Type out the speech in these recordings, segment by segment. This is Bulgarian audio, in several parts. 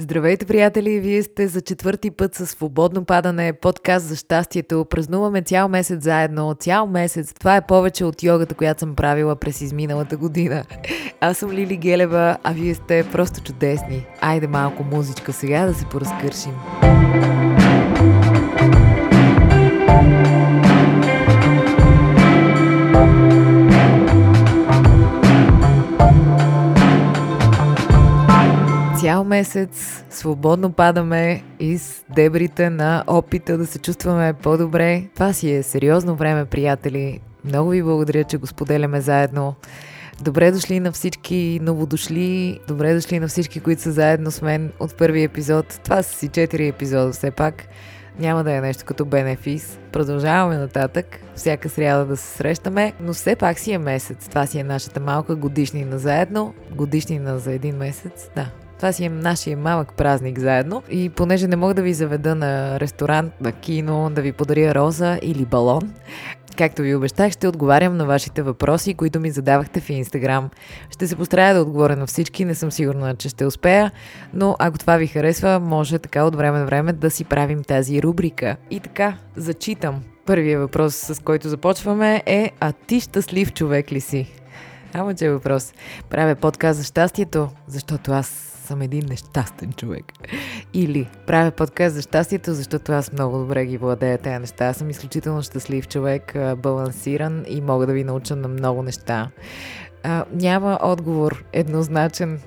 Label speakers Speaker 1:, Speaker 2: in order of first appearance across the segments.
Speaker 1: Здравейте, приятели! Вие сте за четвърти път със свободно падане, подкаст за щастието. Празнуваме цял месец заедно, цял месец. Това е повече от йогата, която съм правила през изминалата година. Аз съм Лили Гелева, а вие сте просто чудесни. Айде малко музичка сега да се поразкършим. Цял месец свободно падаме из дебрите на опита да се чувстваме по-добре. Това си е сериозно време, приятели. Много ви благодаря, че го споделяме заедно. Добре дошли на всички новодошли, добре дошли на всички, които са заедно с мен от първи епизод. Това са си четири епизода все пак. Няма да е нещо като бенефис. Продължаваме нататък. Всяка сряда да се срещаме, но все пак си е месец. Това си е нашата малка годишнина заедно. Годишнина за един месец. Да, това си е нашия малък празник заедно. И понеже не мога да ви заведа на ресторант, на кино, да ви подаря роза или балон, Както ви обещах, ще отговарям на вашите въпроси, които ми задавахте в Инстаграм. Ще се постарая да отговоря на всички, не съм сигурна, че ще успея, но ако това ви харесва, може така от време на време да си правим тази рубрика. И така, зачитам. Първият въпрос, с който започваме е А ти щастлив човек ли си? Ама че е въпрос. Правя подкаст за щастието, защото аз съм един нещастен човек. Или правя подкаст за щастието, защото аз много добре ги владея тези неща. Аз съм изключително щастлив човек, балансиран и мога да ви науча на много неща. А, няма отговор еднозначен.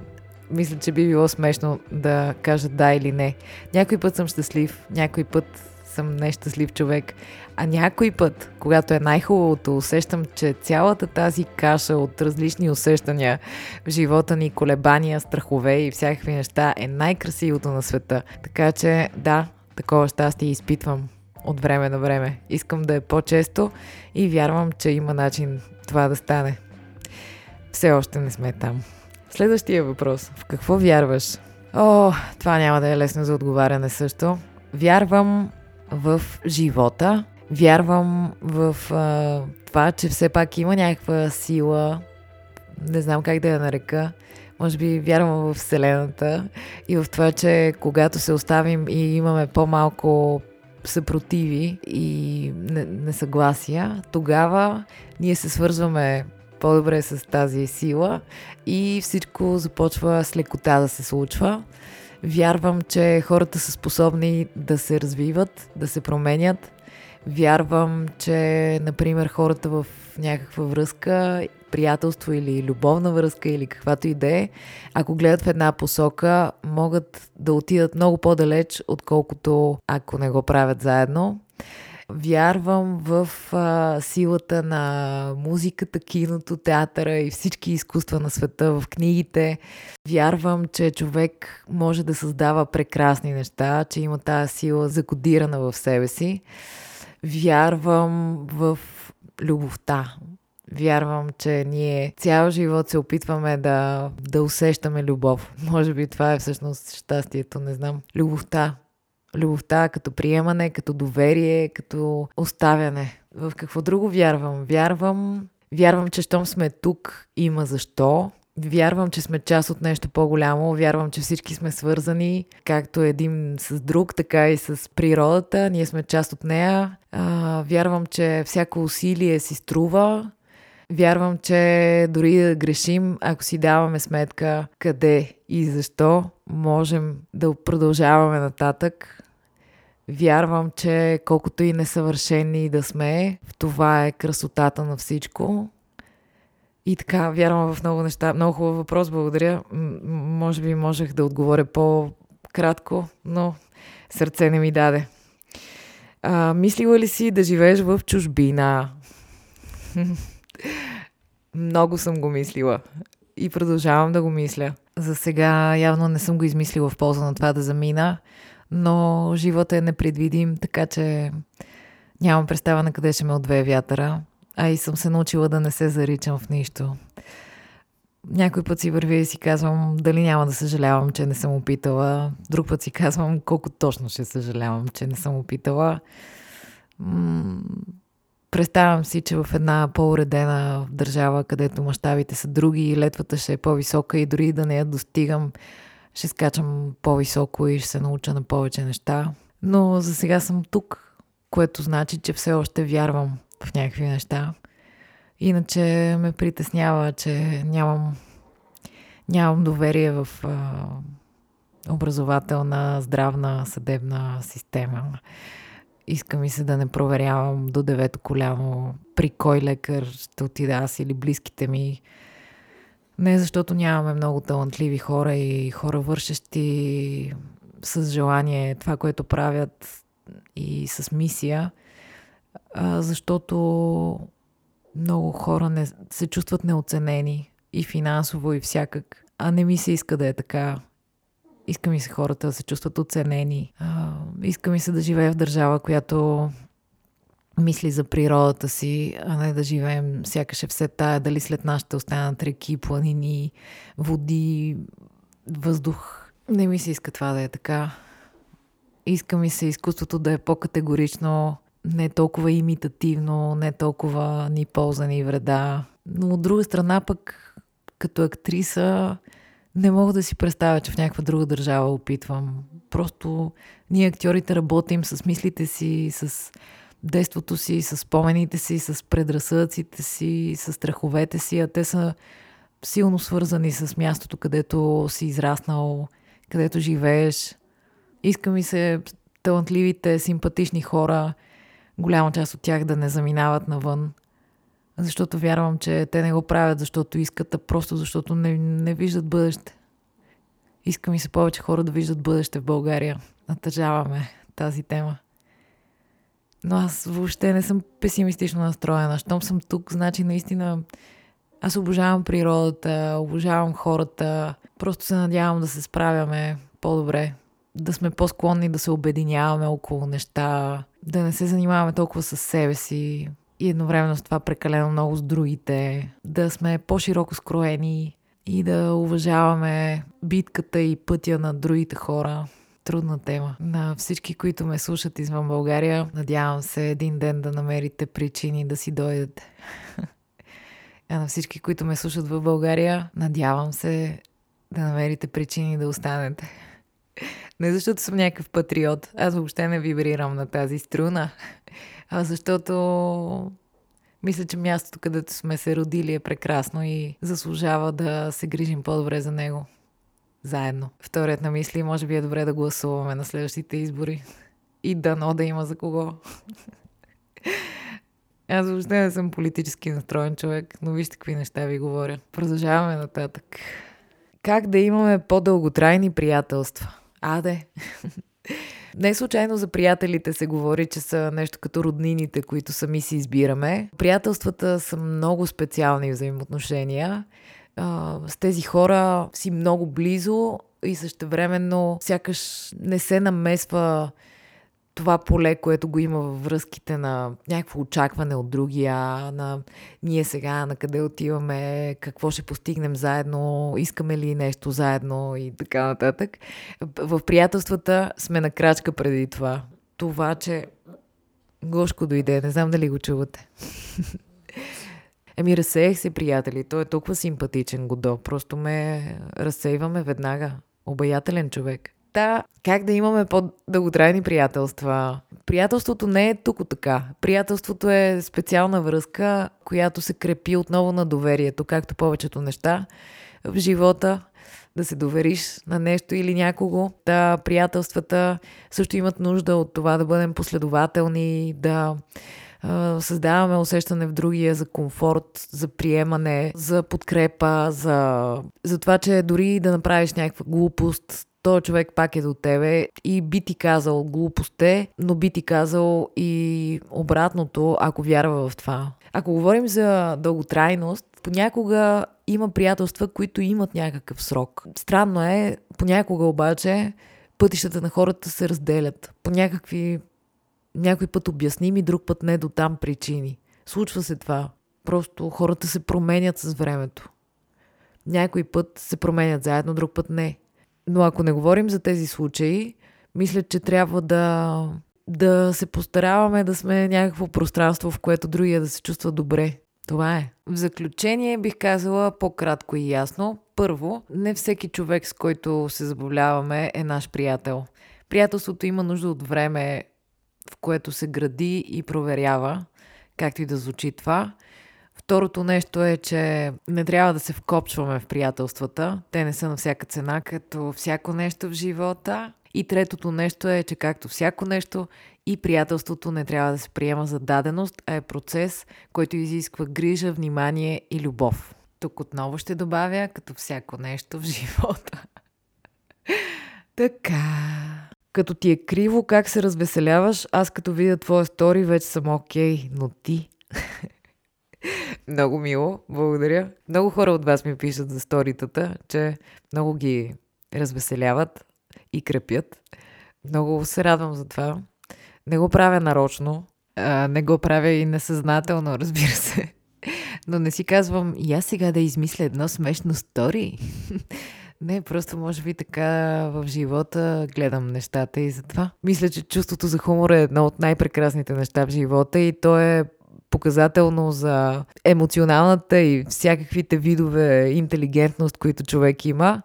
Speaker 1: Мисля, че би било смешно да кажа да или не. Някой път съм щастлив, някой път съм нещастлив човек. А някой път, когато е най-хубавото, усещам, че цялата тази каша от различни усещания в живота ни, колебания, страхове и всякакви неща е най-красивото на света. Така че, да, такова щастие изпитвам от време на време. Искам да е по-често и вярвам, че има начин това да стане. Все още не сме там. Следващия въпрос. В какво вярваш? О, това няма да е лесно за отговаряне също. Вярвам в живота. Вярвам в а, това, че все пак има някаква сила, не знам как да я нарека, може би вярвам в Вселената и в това, че когато се оставим и имаме по-малко съпротиви и несъгласия, тогава ние се свързваме по-добре с тази сила и всичко започва с лекота да се случва. Вярвам, че хората са способни да се развиват, да се променят. Вярвам, че, например, хората в някаква връзка, приятелство или любовна връзка или каквато и да е, ако гледат в една посока, могат да отидат много по-далеч, отколкото ако не го правят заедно. Вярвам в а, силата на музиката, киното, театъра и всички изкуства на света, в книгите. Вярвам, че човек може да създава прекрасни неща, че има тази сила закодирана в себе си. Вярвам в любовта. Вярвам, че ние цял живот се опитваме да, да усещаме любов. Може би това е всъщност щастието, не знам. Любовта любовта като приемане, като доверие, като оставяне. В какво друго вярвам? Вярвам, вярвам, че щом сме тук, има защо. Вярвам, че сме част от нещо по-голямо. Вярвам, че всички сме свързани, както един с друг, така и с природата. Ние сме част от нея. А, вярвам, че всяко усилие си струва. Вярвам, че дори да грешим, ако си даваме сметка къде и защо, можем да продължаваме нататък. Вярвам, че колкото и несъвършени да сме, в това е красотата на всичко. И така, вярвам в много неща. Много хубав въпрос, благодаря. М- може би можех да отговоря по-кратко, но сърце не ми даде. А, мислила ли си да живееш в чужбина? много съм го мислила. И продължавам да го мисля. За сега явно не съм го измислила в полза на това да замина но живота е непредвидим, така че нямам представа на къде ще ме отвее вятъра, а и съм се научила да не се заричам в нищо. Някой път си вървя и си казвам дали няма да съжалявам, че не съм опитала. Друг път си казвам колко точно ще съжалявам, че не съм опитала. М- представям си, че в една по-уредена държава, където мащабите са други, летвата ще е по-висока и дори да не я достигам, ще скачам по-високо и ще се науча на повече неща. Но за сега съм тук, което значи, че все още вярвам в някакви неща. Иначе ме притеснява, че нямам, нямам доверие в а, образователна, здравна, съдебна система. Иска ми се да не проверявам до девето коляно при кой лекар ще отида аз или близките ми. Не защото нямаме много талантливи хора и хора вършещи с желание това, което правят и с мисия, а, защото много хора не, се чувстват неоценени и финансово и всякак. А не ми се иска да е така. Иска ми се хората да се чувстват оценени. А, иска ми се да живея в държава, която мисли за природата си, а не да живеем сякаш е все тая, дали след нас ще останат реки, планини, води, въздух. Не ми се иска това да е така. Иска ми се изкуството да е по-категорично, не толкова имитативно, не толкова ни полза, ни вреда. Но от друга страна пък, като актриса, не мога да си представя, че в някаква друга държава опитвам. Просто ние актьорите работим с мислите си, с детството си, с спомените си, с предразсъдъците си, с страховете си, а те са силно свързани с мястото, където си израснал, където живееш. Иска ми се талантливите, симпатични хора, голяма част от тях да не заминават навън, защото вярвам, че те не го правят, защото искат, а просто защото не, не виждат бъдеще. Иска ми се повече хора да виждат бъдеще в България. Натъжаваме тази тема. Но аз въобще не съм песимистично настроена. Щом съм тук, значи наистина аз обожавам природата, обожавам хората. Просто се надявам да се справяме по-добре. Да сме по-склонни да се обединяваме около неща, да не се занимаваме толкова с себе си и едновременно с това прекалено много с другите, да сме по-широко скроени и да уважаваме битката и пътя на другите хора трудна тема. На всички, които ме слушат извън България, надявам се един ден да намерите причини да си дойдете. А на всички, които ме слушат в България, надявам се да намерите причини да останете. Не защото съм някакъв патриот. Аз въобще не вибрирам на тази струна. А защото мисля, че мястото, където сме се родили е прекрасно и заслужава да се грижим по-добре за него заедно. Вторият на мисли, може би е добре да гласуваме на следващите избори. И дано да има за кого. Аз въобще не съм политически настроен човек, но вижте какви неща ви говоря. Продължаваме нататък. Как да имаме по-дълготрайни приятелства? Аде! Не случайно за приятелите се говори, че са нещо като роднините, които сами си избираме. Приятелствата са много специални взаимоотношения а, с тези хора си много близо и същевременно сякаш не се намесва това поле, което го има във връзките на някакво очакване от другия, на ние сега на къде отиваме, какво ще постигнем заедно, искаме ли нещо заедно и така нататък. В приятелствата сме на крачка преди това. Това, че Гошко дойде, не знам дали го чувате. Еми, разсеях се, приятели. Той е толкова симпатичен, Годо. Просто ме разсейваме веднага. Обаятелен човек. Та, как да имаме по-дълготрайни приятелства? Приятелството не е тук така. Приятелството е специална връзка, която се крепи отново на доверието, както повечето неща в живота. Да се довериш на нещо или някого. Та, приятелствата също имат нужда от това да бъдем последователни, да създаваме усещане в другия за комфорт, за приемане, за подкрепа, за, за това, че дори да направиш някаква глупост, той човек пак е до тебе и би ти казал глупост е, но би ти казал и обратното, ако вярва в това. Ако говорим за дълготрайност, понякога има приятелства, които имат някакъв срок. Странно е, понякога обаче пътищата на хората се разделят по някакви някой път обясними, друг път не до там причини. Случва се това. Просто хората се променят с времето. Някой път се променят заедно, друг път не. Но ако не говорим за тези случаи, мисля, че трябва да, да се постараваме да сме някакво пространство, в което другия да се чувства добре. Това е. В заключение бих казала по-кратко и ясно. първо, не всеки човек, с който се забавляваме, е наш приятел. Приятелството има нужда от време, в което се гради и проверява, както и да звучи това. Второто нещо е, че не трябва да се вкопчваме в приятелствата. Те не са на всяка цена, като всяко нещо в живота. И третото нещо е, че както всяко нещо и приятелството не трябва да се приема за даденост, а е процес, който изисква грижа, внимание и любов. Тук отново ще добавя, като всяко нещо в живота. така. Като ти е криво как се развеселяваш, аз като видя твоя стори вече съм окей, okay, но ти... много мило, благодаря. Много хора от вас ми пишат за сторитата, че много ги развеселяват и крепят. Много се радвам за това. Не го правя нарочно, а, не го правя и несъзнателно, разбира се. Но не си казвам, и аз сега да измисля едно смешно стори. Не, просто може би така в живота гледам нещата и затова. Мисля, че чувството за хумор е едно от най-прекрасните неща в живота и то е показателно за емоционалната и всякаквите видове интелигентност, които човек има.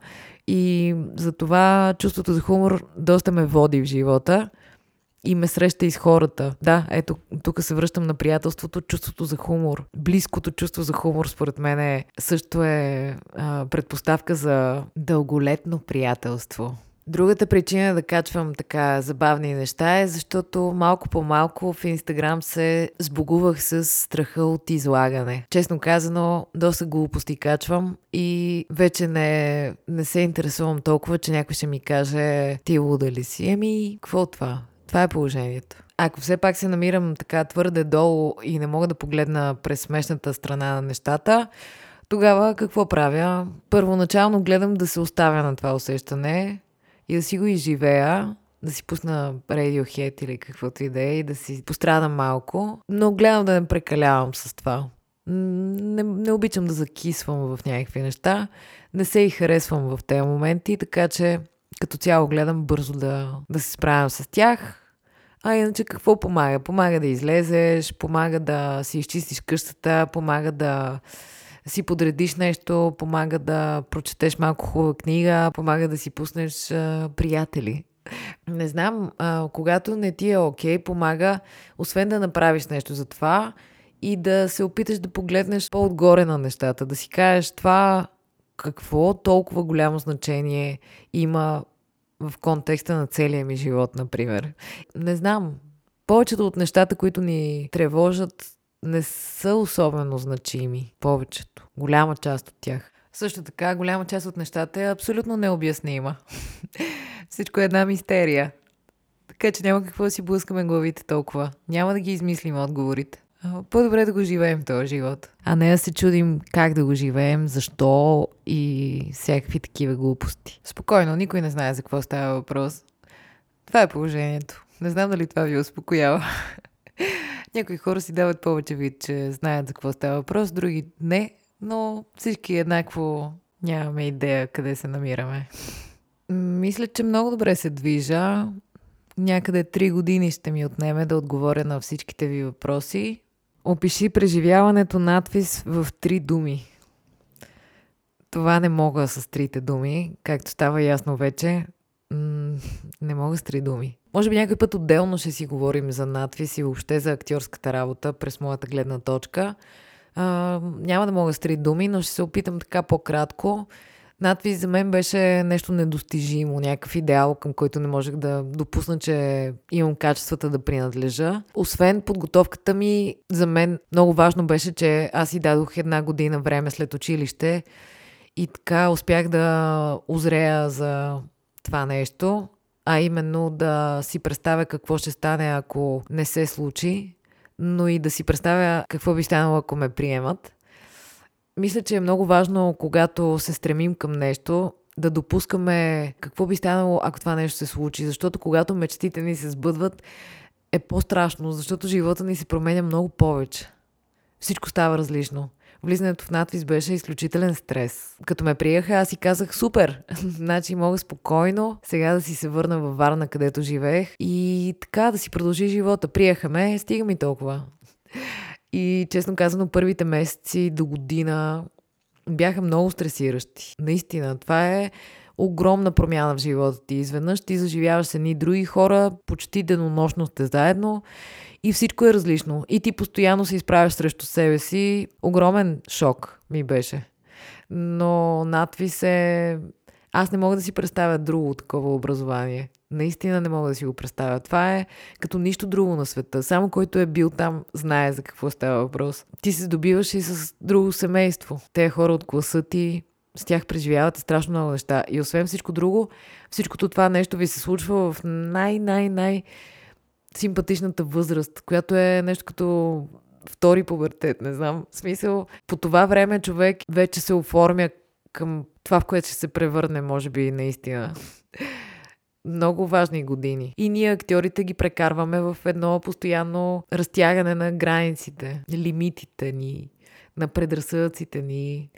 Speaker 1: И за това чувството за хумор доста ме води в живота и ме среща и с хората. Да, ето, тук се връщам на приятелството, чувството за хумор. Близкото чувство за хумор, според мен, е, също е а, предпоставка за дълголетно приятелство. Другата причина да качвам така забавни неща е, защото малко по малко в Инстаграм се сбогувах с страха от излагане. Честно казано, доста глупости качвам и вече не, не се интересувам толкова, че някой ще ми каже ти луда ли си? Еми, какво това? Това е положението. Ако все пак се намирам така твърде долу и не мога да погледна през смешната страна на нещата, тогава какво правя? Първоначално гледам да се оставя на това усещане и да си го изживея, да си пусна Radiohead или каквото и да е и да си пострадам малко, но гледам да не прекалявам с това. Не, не обичам да закисвам в някакви неща, не се и харесвам в тези моменти, така че като цяло гледам бързо да, да се справям с тях. А иначе какво помага? Помага да излезеш, помага да си изчистиш къщата, помага да си подредиш нещо, помага да прочетеш малко хубава книга, помага да си пуснеш а, приятели. Не знам, а, когато не ти е окей, okay, помага, освен да направиш нещо за това и да се опиташ да погледнеш по-отгоре на нещата, да си кажеш това какво толкова голямо значение има в контекста на целия ми живот, например. Не знам. Повечето от нещата, които ни тревожат, не са особено значими. Повечето. Голяма част от тях. Също така, голяма част от нещата е абсолютно необяснима. Всичко е една мистерия. Така че няма какво да си блъскаме главите толкова. Няма да ги измислим отговорите. По-добре да го живеем този живот, а не да се чудим как да го живеем, защо и всякакви такива глупости. Спокойно, никой не знае за какво става въпрос. Това е положението. Не знам дали това ви успокоява. Някои хора си дават повече вид, че знаят за какво става въпрос, други не, но всички еднакво нямаме идея къде се намираме. Мисля, че много добре се движа. Някъде три години ще ми отнеме да отговоря на всичките ви въпроси. Опиши преживяването надвис в три думи. Това не мога с трите думи, както става ясно вече. не мога с три думи. Може би някой път отделно ще си говорим за надвис и въобще за актьорската работа през моята гледна точка. А, няма да мога с три думи, но ще се опитам така по-кратко. Надвис за мен беше нещо недостижимо, някакъв идеал, към който не можех да допусна, че имам качествата да принадлежа. Освен подготовката ми, за мен много важно беше, че аз си дадох една година време след училище и така успях да озрея за това нещо, а именно да си представя какво ще стане, ако не се случи, но и да си представя какво би станало, ако ме приемат. Мисля, че е много важно, когато се стремим към нещо, да допускаме какво би станало, ако това нещо се случи. Защото когато мечтите ни се сбъдват, е по-страшно, защото живота ни се променя много повече. Всичко става различно. Влизането в надвис беше изключителен стрес. Като ме приеха, аз си казах супер. значи мога спокойно сега да си се върна във Варна, където живеех и така да си продължи живота. Приеха ме, стига ми толкова. И честно казано, първите месеци до година бяха много стресиращи. Наистина, това е огромна промяна в живота ти. Изведнъж ти заживяваш с едни други хора, почти денонощно сте заедно и всичко е различно. И ти постоянно се изправяш срещу себе си. Огромен шок ми беше. Но надвис е... Аз не мога да си представя друго такова образование. Наистина не мога да си го представя. Това е като нищо друго на света. Само който е бил там, знае за какво става въпрос. Ти се здобиваш и с друго семейство. Те хора от класа ти, с тях преживявате страшно много неща. И освен всичко друго, всичкото това нещо ви се случва в най-най-най симпатичната възраст, която е нещо като втори пубертет, не знам. В смисъл, по това време човек вече се оформя към това, в което ще се превърне, може би, наистина. Много важни години. И ние, актьорите, ги прекарваме в едно постоянно разтягане на границите, лимитите ни, на предразсъдъците ни.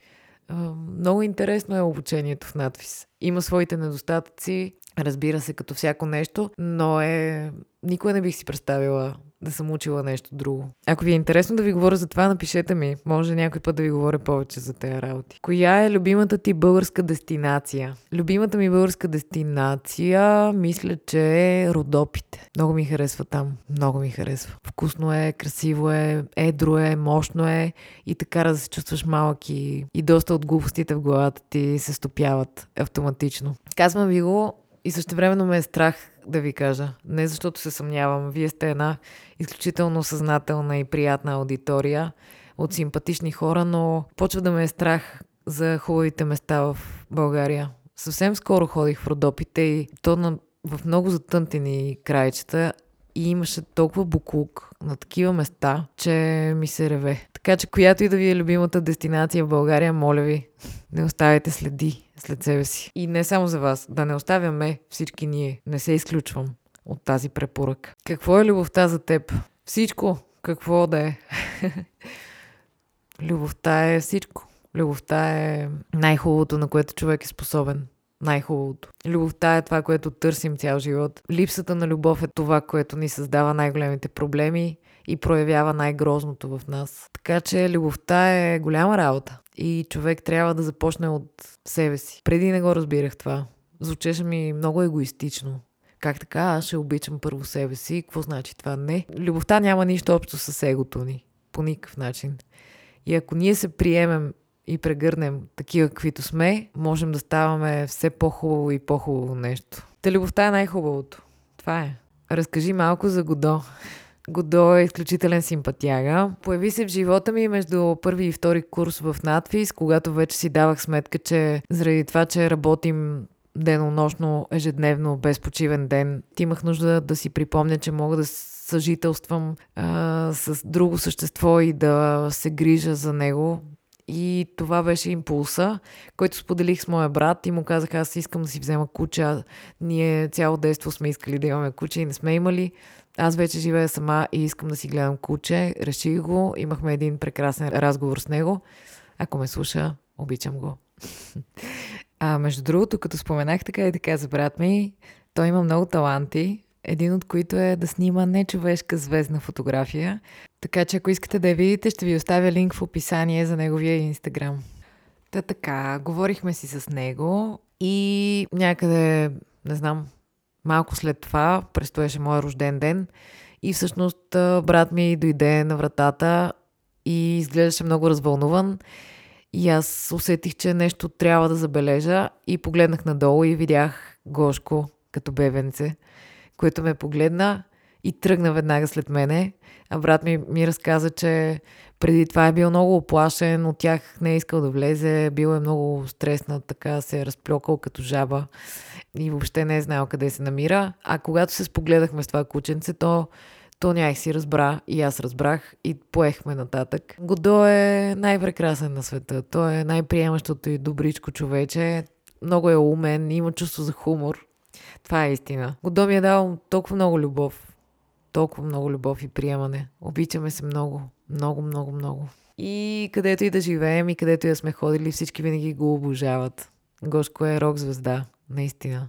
Speaker 1: Много интересно е обучението в надвис. Има своите недостатъци, разбира се, като всяко нещо, но е... Никога не бих си представила да съм учила нещо друго. Ако ви е интересно да ви говоря за това, напишете ми. Може някой път да ви говоря повече за тези работи. Коя е любимата ти българска дестинация? Любимата ми българска дестинация, мисля, че е Родопите. Много ми харесва там. Много ми харесва. Вкусно е, красиво е, едро е, мощно е и така да се чувстваш малък и, и доста от глупостите в главата ти се стопяват автоматично. Казвам ви го, и също времено ме е страх да ви кажа. Не защото се съмнявам. Вие сте една изключително съзнателна и приятна аудитория от симпатични хора, но почва да ме е страх за хубавите места в България. Съвсем скоро ходих в Родопите и то на, в много затънтени краища и имаше толкова буклук на такива места, че ми се реве. Така че, която и да ви е любимата дестинация в България, моля ви, не оставяйте следи след себе си. И не само за вас, да не оставяме всички ние. Не се изключвам от тази препоръка. Какво е любовта за теб? Всичко. Какво да е? любовта е всичко. Любовта е най-хубавото, на което човек е способен. Най-хубавото. Любовта е това, което търсим цял живот. Липсата на любов е това, което ни създава най-големите проблеми и проявява най-грозното в нас. Така че любовта е голяма работа и човек трябва да започне от себе си. Преди не го разбирах това. Звучеше ми много егоистично. Как така? Аз ще обичам първо себе си. Какво значи това? Не. Любовта няма нищо общо с егото ни. По никакъв начин. И ако ние се приемем и прегърнем такива, каквито сме, можем да ставаме все по-хубаво и по-хубаво нещо. Та любовта е най-хубавото. Това е. Разкажи малко за Годо. Годо е изключителен симпатяга. Появи се в живота ми между първи и втори курс в надфис, когато вече си давах сметка, че заради това, че работим денонощно, ежедневно, без почивен ден, ти имах нужда да си припомня, че мога да съжителствам а, с друго същество и да се грижа за него. И това беше импулса, който споделих с моя брат и му казах, аз искам да си взема куча. Ние цяло действо сме искали да имаме куче и не сме имали. Аз вече живея сама и искам да си гледам куче. Реших го. Имахме един прекрасен разговор с него. Ако ме слуша, обичам го. А между другото, като споменах така и така за брат ми, той има много таланти. Един от които е да снима нечовешка звездна фотография. Така че ако искате да я видите, ще ви оставя линк в описание за неговия инстаграм. Та така, говорихме си с него и някъде, не знам, Малко след това предстоеше моя рожден ден и всъщност брат ми дойде на вратата и изглеждаше много развълнуван. И аз усетих, че нещо трябва да забележа и погледнах надолу и видях Гошко като бебенце, което ме погледна и тръгна веднага след мене. А брат ми ми разказа, че преди това е бил много оплашен, от тях не е искал да влезе, бил е много стреснат, така се е разплюкал като жаба и въобще не е знаел къде се намира. А когато се спогледахме с това кученце, то, то нях си разбра и аз разбрах и поехме нататък. Годо е най-прекрасен на света. Той е най-приемащото и добричко човече. Много е умен, има чувство за хумор. Това е истина. Годо ми е дал толкова много любов. Толкова много любов и приемане. Обичаме се много. Много, много, много. И където и да живеем, и където и да сме ходили, всички винаги го обожават. Гошко е рок звезда. Наистина.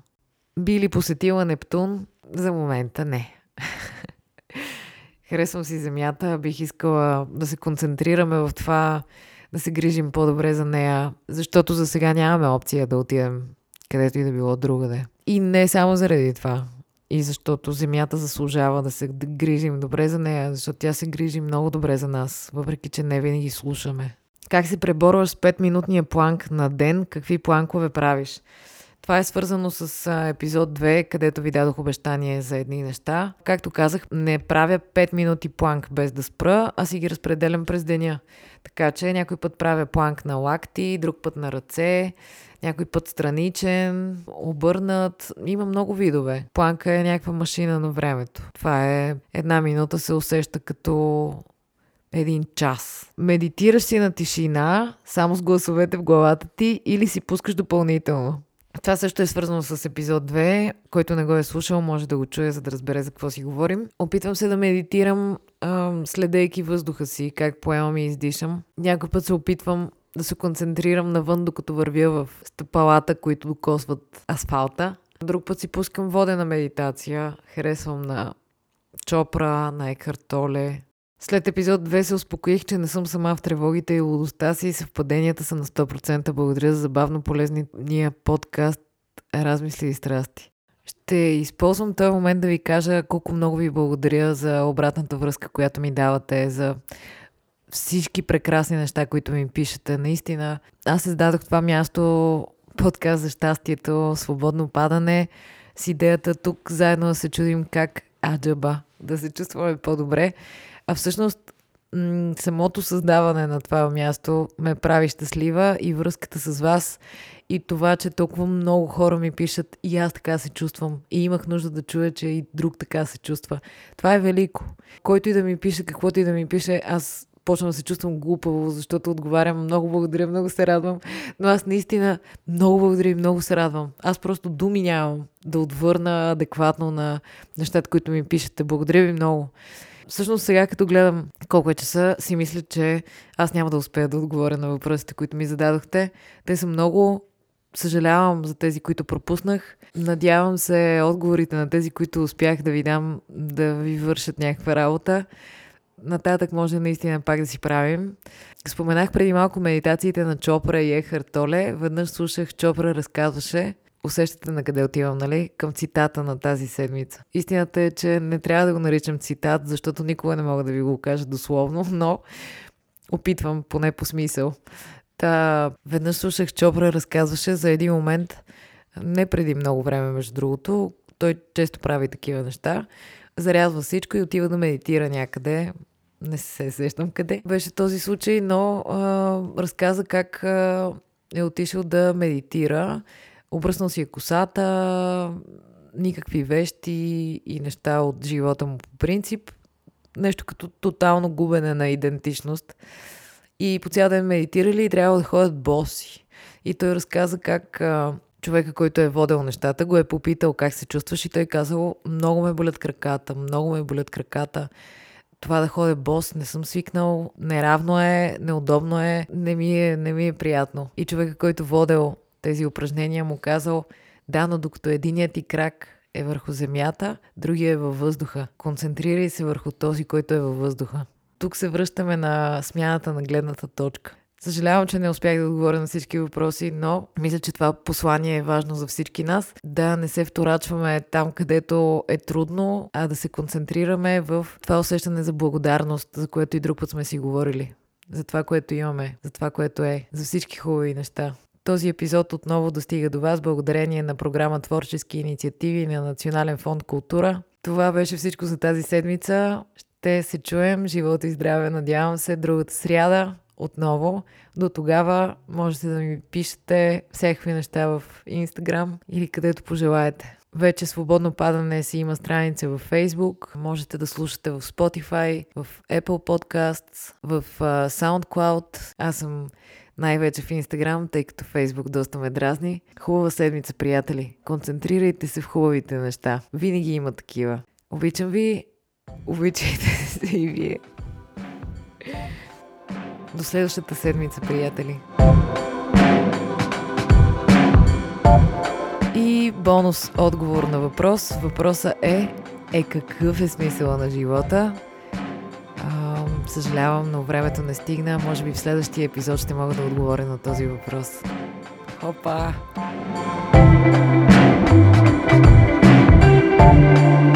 Speaker 1: Би ли посетила Нептун? За момента не. Харесвам си Земята, бих искала да се концентрираме в това да се грижим по-добре за нея, защото за сега нямаме опция да отидем където и да било другаде. И не само заради това. И защото земята заслужава да се грижим добре за нея, защото тя се грижи много добре за нас, въпреки че не винаги слушаме. Как се преборваш с 5-минутния планк на ден? Какви планкове правиш? Това е свързано с епизод 2, където ви дадох обещание за едни неща. Както казах, не правя 5 минути планк без да спра, а си ги разпределям през деня. Така че някой път правя планк на лакти, друг път на ръце, някой път страничен, обърнат. Има много видове. Планка е някаква машина на времето. Това е една минута се усеща като един час. Медитираш си на тишина, само с гласовете в главата ти или си пускаш допълнително. Това също е свързано с епизод 2, който не го е слушал, може да го чуе, за да разбере за какво си говорим. Опитвам се да медитирам, следейки въздуха си, как поемам и издишам. Някой път се опитвам да се концентрирам навън, докато вървя в стъпалата, които докосват асфалта. Друг път си пускам водена медитация. Харесвам на Чопра, на Екартоле. След епизод 2 се успокоих, че не съм сама в тревогите и лудостта си и съвпаденията са на 100%. Благодаря за забавно полезния подкаст Размисли и страсти. Ще използвам този момент да ви кажа колко много ви благодаря за обратната връзка, която ми давате, за всички прекрасни неща, които ми пишете. Наистина, аз създадох това място, подкаст за щастието, свободно падане, с идеята тук заедно да се чудим как аджаба да се чувстваме по-добре. А всъщност самото създаване на това място ме прави щастлива и връзката с вас и това, че толкова много хора ми пишат и аз така се чувствам и имах нужда да чуя, че и друг така се чувства. Това е велико. Който и да ми пише, каквото и да ми пише, аз почвам да се чувствам глупаво, защото отговарям много благодаря, много се радвам. Но аз наистина много благодаря и много се радвам. Аз просто думи нямам да отвърна адекватно на нещата, които ми пишете. Благодаря ви много. Всъщност сега, като гледам колко е часа, си мисля, че аз няма да успея да отговоря на въпросите, които ми зададохте. Те са много. Съжалявам за тези, които пропуснах. Надявам се отговорите на тези, които успях да ви дам, да ви вършат някаква работа нататък може наистина пак да си правим. Споменах преди малко медитациите на Чопра и Ехар Толе. Веднъж слушах Чопра разказваше усещате на къде отивам, нали? Към цитата на тази седмица. Истината е, че не трябва да го наричам цитат, защото никога не мога да ви го кажа дословно, но опитвам поне по смисъл. Та, веднъж слушах Чопра разказваше за един момент, не преди много време, между другото, той често прави такива неща, зарязва всичко и отива да медитира някъде, не се сещам къде беше този случай, но а, разказа как а, е отишъл да медитира, обръснал си е косата, никакви вещи и неща от живота му по принцип. Нещо като тотално губене на идентичност. И по цял ден медитирали и трябва да ходят боси. И той разказа как а, човека, който е водил нещата, го е попитал как се чувстваш и той казал, много ме болят краката, много ме болят краката това да ходя бос, не съм свикнал, неравно е, неудобно е, не ми е, не ми е приятно. И човека, който водел тези упражнения, му казал, да, но докато единият ти крак е върху земята, другия е във въздуха. Концентрирай се върху този, който е във въздуха. Тук се връщаме на смяната на гледната точка. Съжалявам, че не успях да отговоря на всички въпроси, но мисля, че това послание е важно за всички нас. Да не се вторачваме там, където е трудно, а да се концентрираме в това усещане за благодарност, за което и друг път сме си говорили. За това, което имаме, за това, което е, за всички хубави неща. Този епизод отново достига до вас благодарение на програма Творчески инициативи на Национален фонд Култура. Това беше всичко за тази седмица. Ще се чуем. Живота и здраве, надявам се, другата сряда отново. До тогава можете да ми пишете всякакви неща в Instagram или където пожелаете. Вече свободно падане си има страница в Facebook. Можете да слушате в Spotify, в Apple Podcasts, в SoundCloud. Аз съм най-вече в Instagram, тъй като Facebook доста ме дразни. Хубава седмица, приятели. Концентрирайте се в хубавите неща. Винаги има такива. Обичам ви. Обичайте се и вие. До следващата седмица, приятели. И бонус отговор на въпрос. Въпросът е, е какъв е смисъла на живота? Съжалявам, но времето не стигна. Може би в следващия епизод ще мога да отговоря на този въпрос. Хопа! thank you